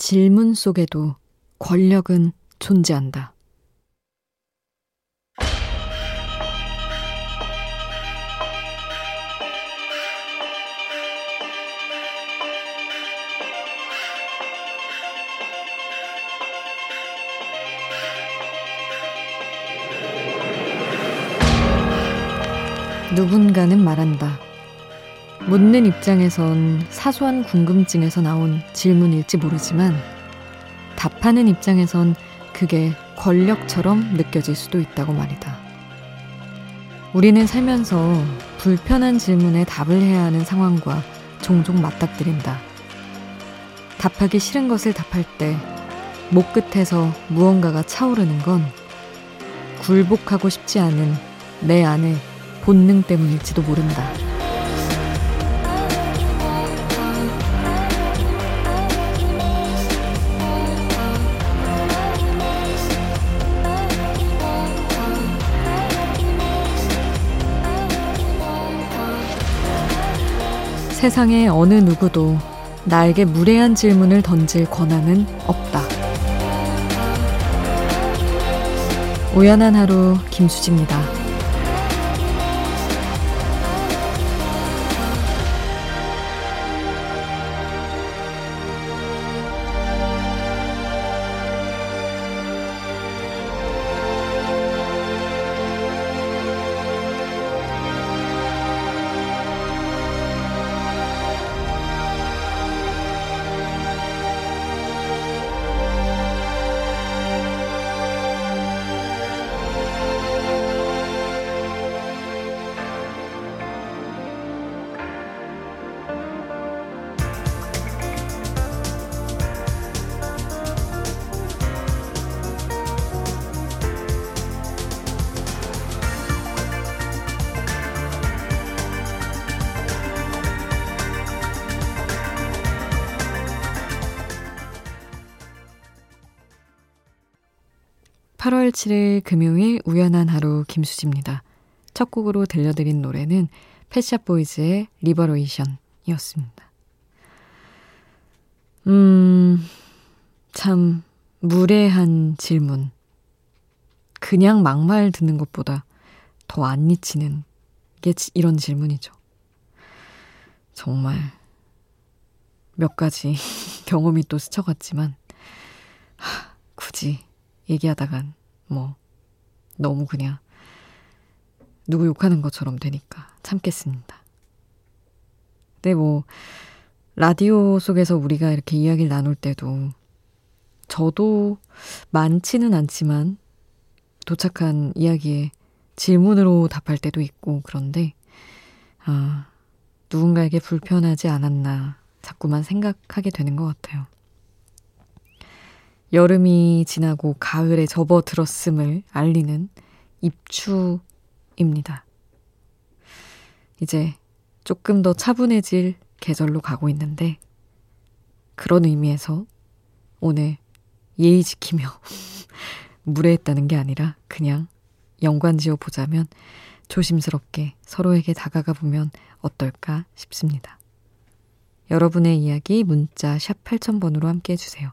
질문 속에도 권력은 존재한다. 누군가는 말한다. 묻는 입장에선 사소한 궁금증에서 나온 질문일지 모르지만 답하는 입장에선 그게 권력처럼 느껴질 수도 있다고 말이다. 우리는 살면서 불편한 질문에 답을 해야 하는 상황과 종종 맞닥뜨린다. 답하기 싫은 것을 답할 때 목 끝에서 무언가가 차오르는 건 굴복하고 싶지 않은 내 안의 본능 때문일지도 모른다. 세상의 어느 누구도 나에게 무례한 질문을 던질 권한은 없다. 우연한 하루 김수지입니다. 8월 7일 금요일 우연한 하루 김수지입니다. 첫 곡으로 들려드린 노래는 패샷 보이즈의 리버레이션이었습니다. 음, 참 무례한 질문. 그냥 막말 듣는 것보다 더 안 미치는 게 이런 질문이죠. 정말 몇 가지 경험이 또 스쳐갔지만 하, 굳이 얘기하다간 뭐 너무 그냥 누구 욕하는 것처럼 되니까 참겠습니다. 근데 뭐 라디오 속에서 우리가 이렇게 이야기를 나눌 때도 저도 많지는 않지만 도착한 이야기에 질문으로 답할 때도 있고 그런데 아 누군가에게 불편하지 않았나 자꾸만 생각하게 되는 것 같아요. 여름이 지나고 가을에 접어들었음을 알리는 입추입니다. 이제 조금 더 차분해질 계절로 가고 있는데, 그런 의미에서 오늘 예의 지키며 무례했다는 게 아니라 그냥 연관 지어 보자면 조심스럽게 서로에게 다가가 보면 어떨까 싶습니다. 여러분의 이야기 문자 샵 8000번으로 함께 해주세요.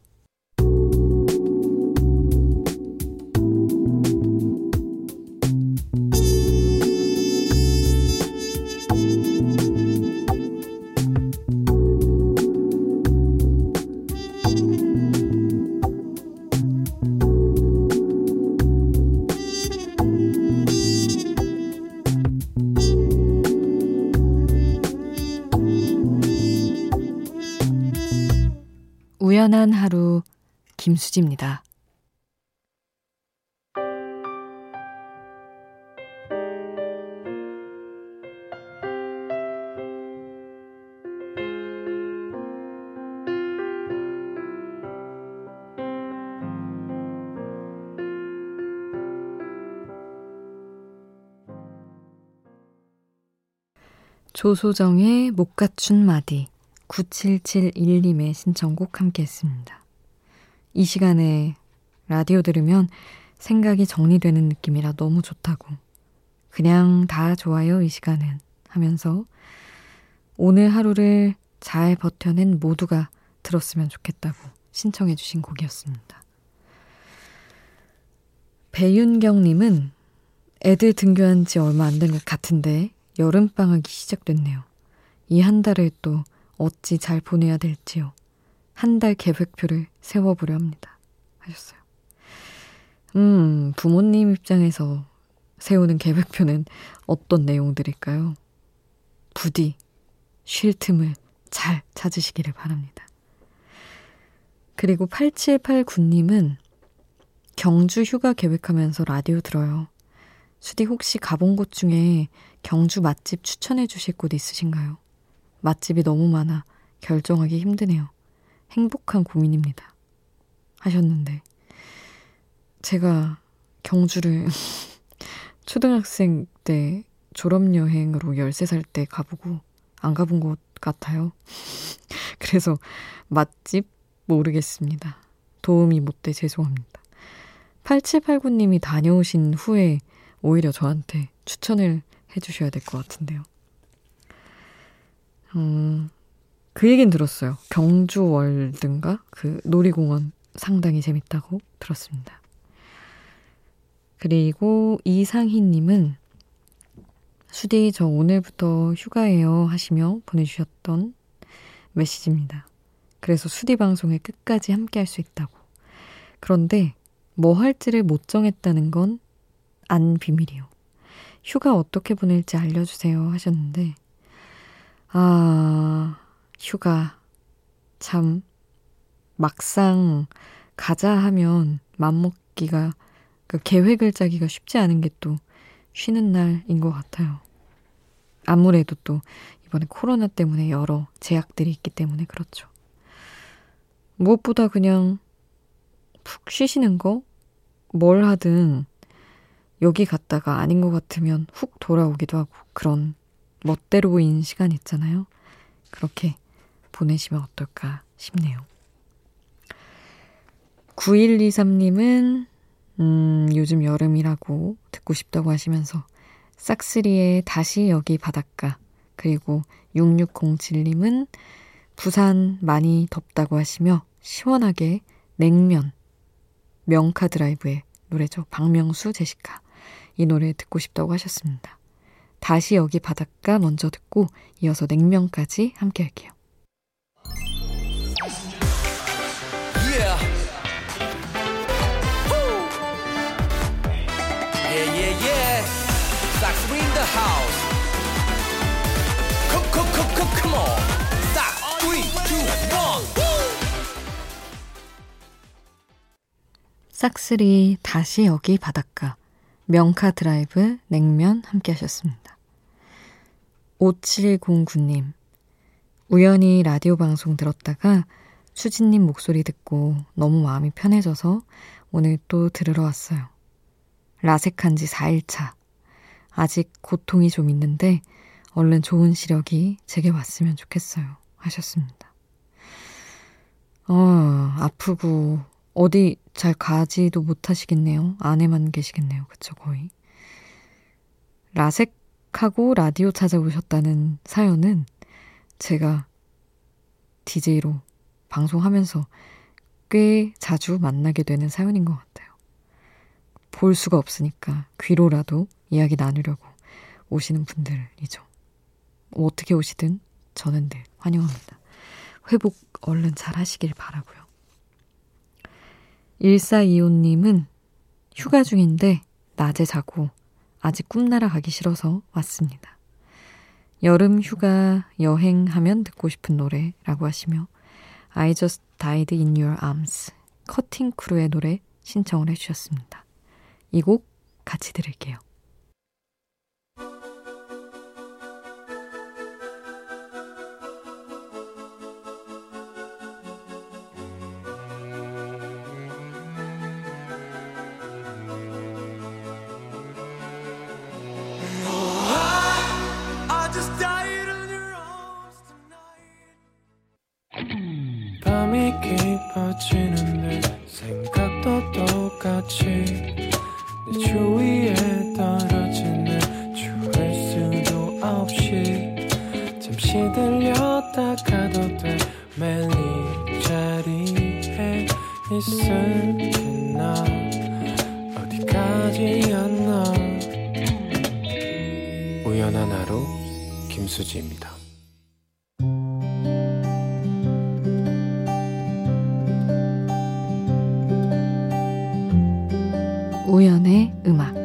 우연한 하루 김수지입니다. 조소정의 못 갖춘 마디 9771님의 신청곡 함께 했습니다. 이 시간에 라디오 들으면 생각이 정리되는 느낌이라 너무 좋다고 그냥 다 좋아요, 이 시간은. 하면서 오늘 하루를 잘 버텨낸 모두가 들었으면 좋겠다고 신청해 주신 곡이었습니다. 배윤경님은 애들 등교한 지 얼마 안 된 것 같은데 여름방학이 시작됐네요. 이 한 달을 또 어찌 잘 보내야 될지요. 한 달 계획표를 세워보려 합니다. 하셨어요. 음, 부모님 입장에서 세우는 계획표는 어떤 내용들일까요? 부디 쉴 틈을 잘 찾으시기를 바랍니다. 그리고 8789님은 경주 휴가 계획하면서 라디오 들어요. 수디 혹시 가본 곳 중에 경주 맛집 추천해 주실 곳 있으신가요? 맛집이 너무 많아 결정하기 힘드네요. 행복한 고민입니다. 하셨는데, 제가 경주를 초등학생 때 졸업여행으로 13살 때 가보고 안 가본 곳 같아요. 그래서 맛집 모르겠습니다. 도움이 못 돼 죄송합니다. 8789님이 다녀오신 후에 오히려 저한테 추천을 해주셔야 될 것 같은데요. 음, 그 얘긴 들었어요. 경주월드인가? 그 놀이공원 상당히 재밌다고 들었습니다. 그리고 이상희님은 수디 저 오늘부터 휴가예요 하시며 보내주셨던 메시지입니다. 그래서 수디 방송에 끝까지 함께 할 수 있다고. 그런데 뭐 할지를 못 정했다는 건 안 비밀이요. 휴가 어떻게 보낼지 알려주세요 하셨는데, 아, 휴가. 참, 막상 가자 하면 맘먹기가, 그 계획을 짜기가 쉽지 않은 게 또 쉬는 날인 것 같아요. 아무래도 또 이번에 코로나 때문에 여러 제약들이 있기 때문에 그렇죠. 무엇보다 그냥 푹 쉬시는 거, 뭘 하든 여기 갔다가 아닌 것 같으면 훅 돌아오기도 하고 그런 멋대로인 시간 있잖아요. 그렇게 보내시면 어떨까 싶네요. 9123님은 음, 요즘 여름이라고 듣고 싶다고 하시면서 싹스리의 다시 여기 바닷가 그리고 6607님은 부산 많이 덥다고 하시며 시원하게 냉면 명카 드라이브의 노래죠. 박명수 제시카 이 노래 듣고 싶다고 하셨습니다. 다시 여기 바닷가 먼저 듣고 이어서 냉면까지 함께 할게요. Yeah. Yeah, yeah, yeah. Sax in the house. Come, come, come, come, come on. Sax, three, two, one. 싹쓸이 다시 여기 바닷가 명카 드라이브 냉면 함께 하셨습니다. 5709님 우연히 라디오 방송 들었다가 수진님 목소리 듣고 너무 마음이 편해져서 오늘 또 들으러 왔어요. 라섹한 지 4일차. 아직 고통이 좀 있는데 얼른 좋은 시력이 제게 왔으면 좋겠어요. 하셨습니다. 어, 아프고 어디 잘 가지도 못하시겠네요. 안에만 계시겠네요. 그쵸, 거의. 라섹 하고 라디오 찾아오셨다는 사연은 제가 DJ로 방송하면서 꽤 자주 만나게 되는 사연인 것 같아요. 볼 수가 없으니까 귀로라도 이야기 나누려고 오시는 분들이죠. 어떻게 오시든 저는 늘 환영합니다. 회복 얼른 잘 하시길 바라고요. 1425님은 휴가 중인데 낮에 자고 아직 꿈나라 가기 싫어서 왔습니다. 여름 휴가 여행하면 듣고 싶은 노래라고 하시며 I just died in your arms 커팅 크루의 노래 신청을 해주셨습니다. 이 곡 같이 들을게요. 수지입니다 우연의 음악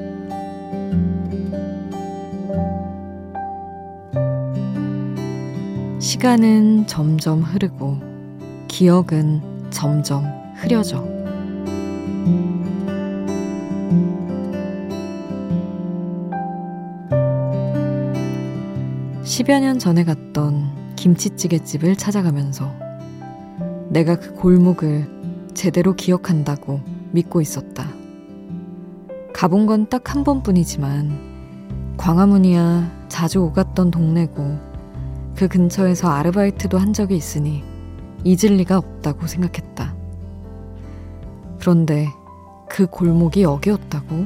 시간은 점점 흐르고 기억은 점점 흐려져. 십여 년 전에 갔던 김치찌개집을 찾아가면서 내가 그 골목을 제대로 기억한다고 믿고 있었다. 가본 건 딱 한 번뿐이지만 광화문이야 자주 오갔던 동네고 그 근처에서 아르바이트도 한 적이 있으니 잊을 리가 없다고 생각했다. 그런데 그 골목이 여기였다고?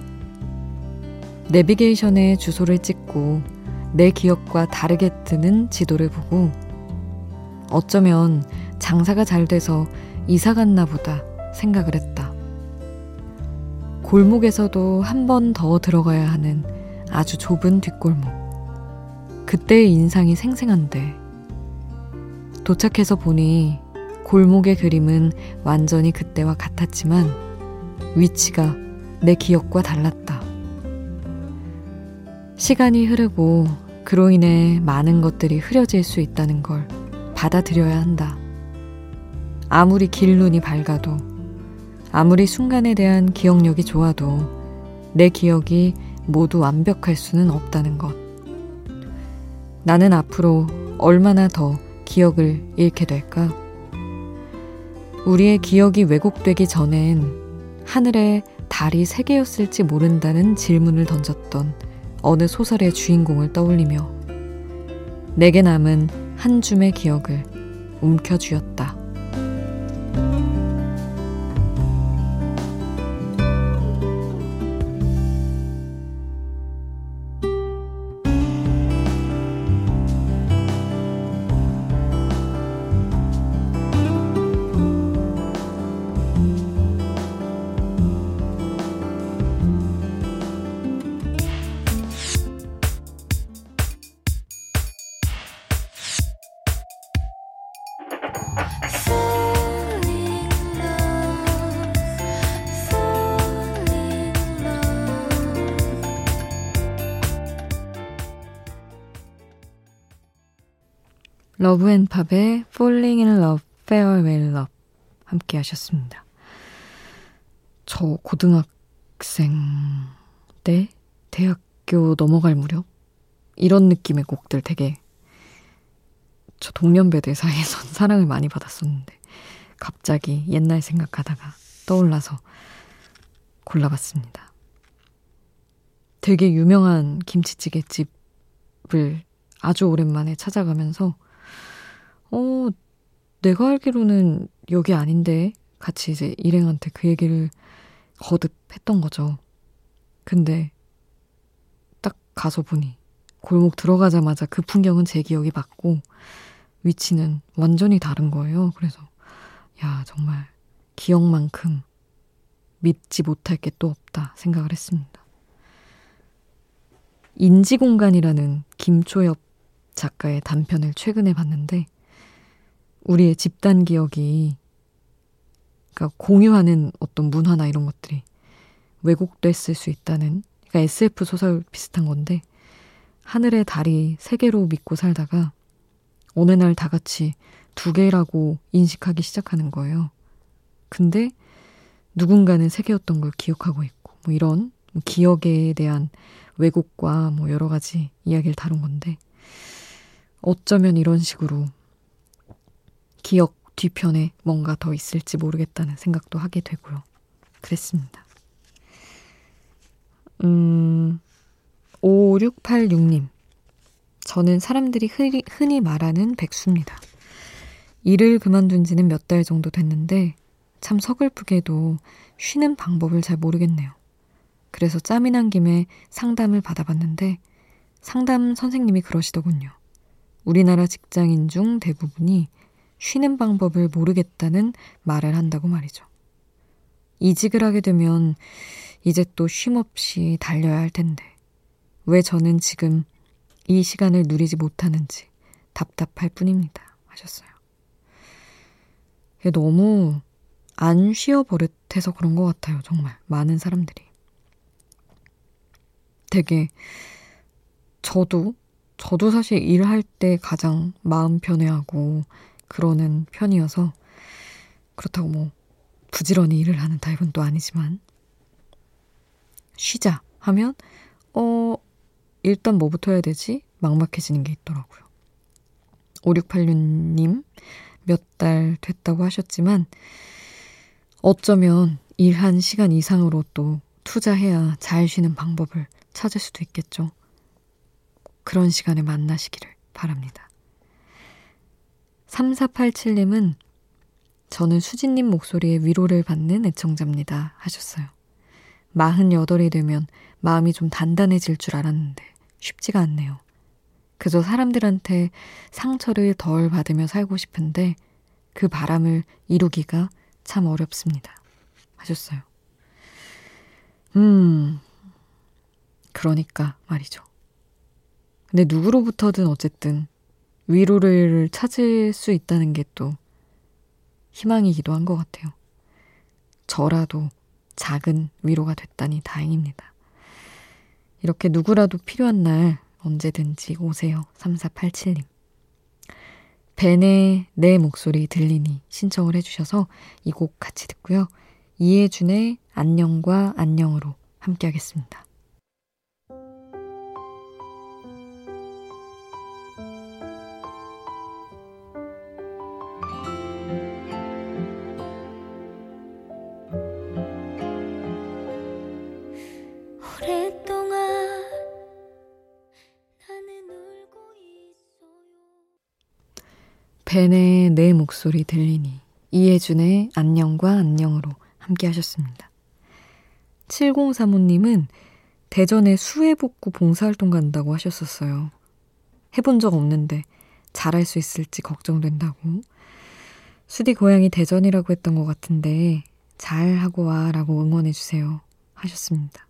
내비게이션에 주소를 찍고 내 기억과 다르게 뜨는 지도를 보고 어쩌면 장사가 잘 돼서 이사 갔나 보다 생각을 했다. 골목에서도 한 번 더 들어가야 하는 아주 좁은 뒷골목. 그때의 인상이 생생한데 도착해서 보니 골목의 그림은 완전히 그때와 같았지만 위치가 내 기억과 달랐다. 시간이 흐르고 그로 인해 많은 것들이 흐려질 수 있다는 걸 받아들여야 한다. 아무리 길 눈이 밝아도, 아무리 순간에 대한 기억력이 좋아도 내 기억이 모두 완벽할 수는 없다는 것. 나는 앞으로 얼마나 더 기억을 잃게 될까? 우리의 기억이 왜곡되기 전엔 하늘에 달이 세 개였을지 모른다는 질문을 던졌던 어느 소설의 주인공을 떠올리며 내게 남은 한 줌의 기억을 움켜쥐었다. 러브앤팝의 Falling in Love, Farewell Love 함께 하셨습니다. 저 고등학생 때 대학교 넘어갈 무렵 이런 느낌의 곡들 되게 저 동년배들 사이에선 사랑을 많이 받았었는데 갑자기 옛날 생각하다가 떠올라서 골라봤습니다. 되게 유명한 김치찌개 집을 아주 오랜만에 찾아가면서 어, 내가 알기로는 여기 아닌데 같이 이제 일행한테 그 얘기를 거듭 했던 거죠. 근데 딱 가서 보니 골목 들어가자마자 그 풍경은 제 기억이 맞고 위치는 완전히 다른 거예요. 그래서 야 정말 기억만큼 믿지 못할 게 또 없다 생각을 했습니다. 인지공간이라는 김초엽 작가의 단편을 최근에 봤는데 우리의 집단 기억이 그러니까 공유하는 어떤 문화나 이런 것들이 왜곡됐을 수 있다는 그러니까 SF 소설 비슷한 건데 하늘의 달이 세 개로 믿고 살다가 어느 날 다 같이 두 개라고 인식하기 시작하는 거예요. 근데 누군가는 세 개였던 걸 기억하고 있고 뭐 이런 뭐 기억에 대한 왜곡과 뭐 여러 가지 이야기를 다룬 건데 어쩌면 이런 식으로 기억 뒤편에 뭔가 더 있을지 모르겠다는 생각도 하게 되고요. 그랬습니다. 음, 5686님. 저는 사람들이 흔히, 흔히 말하는 백수입니다. 일을 그만둔 지는 몇 달 정도 됐는데 참 서글프게도 쉬는 방법을 잘 모르겠네요. 그래서 짬이 난 김에 상담을 받아봤는데 상담 선생님이 그러시더군요. 우리나라 직장인 중 대부분이 쉬는 방법을 모르겠다는 말을 한다고 말이죠. 이직을 하게 되면 이제 또 쉼 없이 달려야 할 텐데. 왜 저는 지금 이 시간을 누리지 못하는지 답답할 뿐입니다. 하셨어요. 너무 안 쉬어 버릇해서 그런 것 같아요. 정말. 많은 사람들이. 되게, 저도, 저도 사실 일할 때 가장 마음 편해하고 그러는 편이어서 그렇다고 뭐 부지런히 일을 하는 타입은 또 아니지만 쉬자 하면 어 일단 뭐부터 해야 되지? 막막해지는 게 있더라고요. 5686님 몇 달 됐다고 하셨지만 어쩌면 일한 시간 이상으로 또 투자해야 잘 쉬는 방법을 찾을 수도 있겠죠. 그런 시간에 만나시기를 바랍니다. 3487님은 저는 수진님 목소리에 위로를 받는 애청자입니다. 하셨어요. 48이 되면 마음이 좀 단단해질 줄 알았는데 쉽지가 않네요. 그저 사람들한테 상처를 덜 받으며 살고 싶은데 그 바람을 이루기가 참 어렵습니다. 하셨어요. 음, 그러니까 말이죠. 근데 누구로부터든 어쨌든 위로를 찾을 수 있다는 게 또 희망이기도 한 것 같아요. 저라도 작은 위로가 됐다니 다행입니다. 이렇게 누구라도 필요한 날 언제든지 오세요. 3487님. 벤의 내 목소리 들리니 신청을 해주셔서 이 곡 같이 듣고요. 이해준의 안녕과 안녕으로 함께 하겠습니다. 벤의 내 목소리 들리니 이해준의 안녕과 안녕으로 함께 하셨습니다. 7035님은 대전에 수해복구 봉사활동 간다고 하셨었어요. 해본 적 없는데 잘할 수 있을지 걱정된다고. 수디 고향이 대전이라고 했던 것 같은데 잘 하고 와 라고 응원해주세요. 하셨습니다.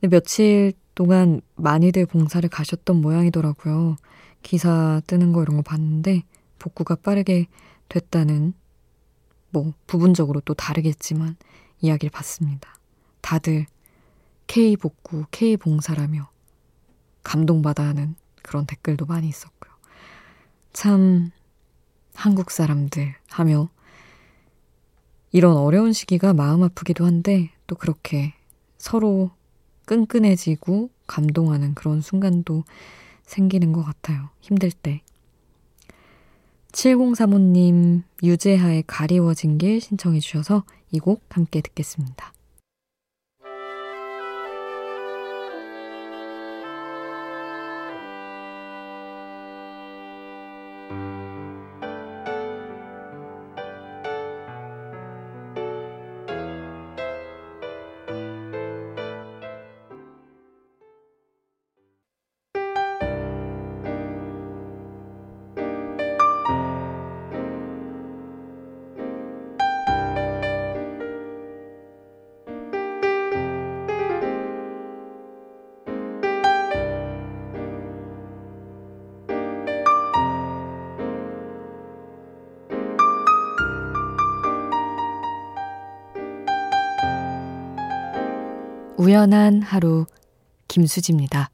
며칠 동안 많이들 봉사를 가셨던 모양이더라고요. 기사 뜨는 거 이런 거 봤는데 복구가 빠르게 됐다는 뭐 부분적으로 또 다르겠지만 이야기를 봤습니다. 다들 K 복구, K 봉사라며 감동받아 하는 그런 댓글도 많이 있었고요. 참 한국 사람들 하며 이런 어려운 시기가 마음 아프기도 한데 또 그렇게 서로 끈끈해지고 감동하는 그런 순간도 생기는 것 같아요. 힘들 때. 7035님 유재하의 가리워진 길 신청해 주셔서 이 곡 함께 듣겠습니다. ' 우연한 하루' 김수지입니다.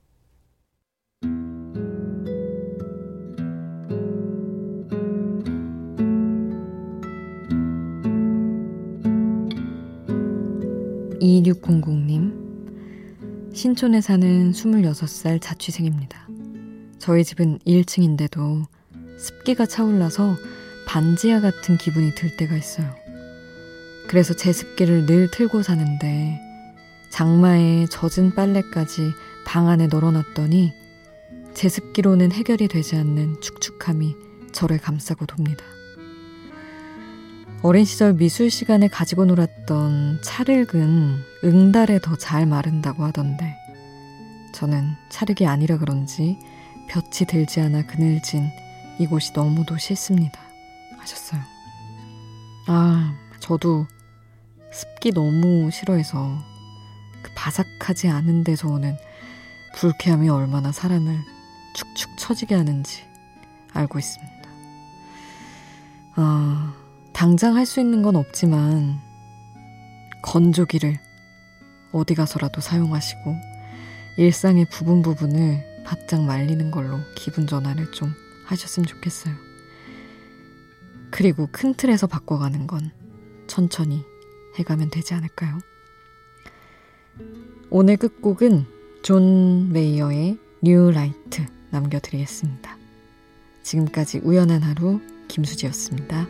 (2600님) 신촌에 사는 26살 자취생입니다. 저희 집은 1층인데도 습기가 차올라서 반지하 같은 기분이 들 때가 있어요. 그래서 제 습기를 늘 틀고 사는데 장마에 젖은 빨래까지 방 안에 널어놨더니 제습기로는 해결이 되지 않는 축축함이 저를 감싸고 돕니다. 어린 시절 미술 시간에 가지고 놀았던 찰흙은 응달에 더 잘 마른다고 하던데 저는 찰흙이 아니라 그런지 볕이 들지 않아 그늘진 이곳이 너무도 싫습니다. 하셨어요. 아, 저도 습기 너무 싫어해서 바삭하지 않은 데서 오는 불쾌함이 얼마나 사람을 축축 처지게 하는지 알고 있습니다. 아, 당장 할 수 있는 건 없지만 건조기를 어디 가서라도 사용하시고 일상의 부분 부분을 바짝 말리는 걸로 기분 전환을 좀 하셨으면 좋겠어요. 그리고 큰 틀에서 바꿔가는 건 천천히 해가면 되지 않을까요? 오늘 끝곡은 존 메이어의 New Light 남겨드리겠습니다. 지금까지 우연한 하루 김수지였습니다.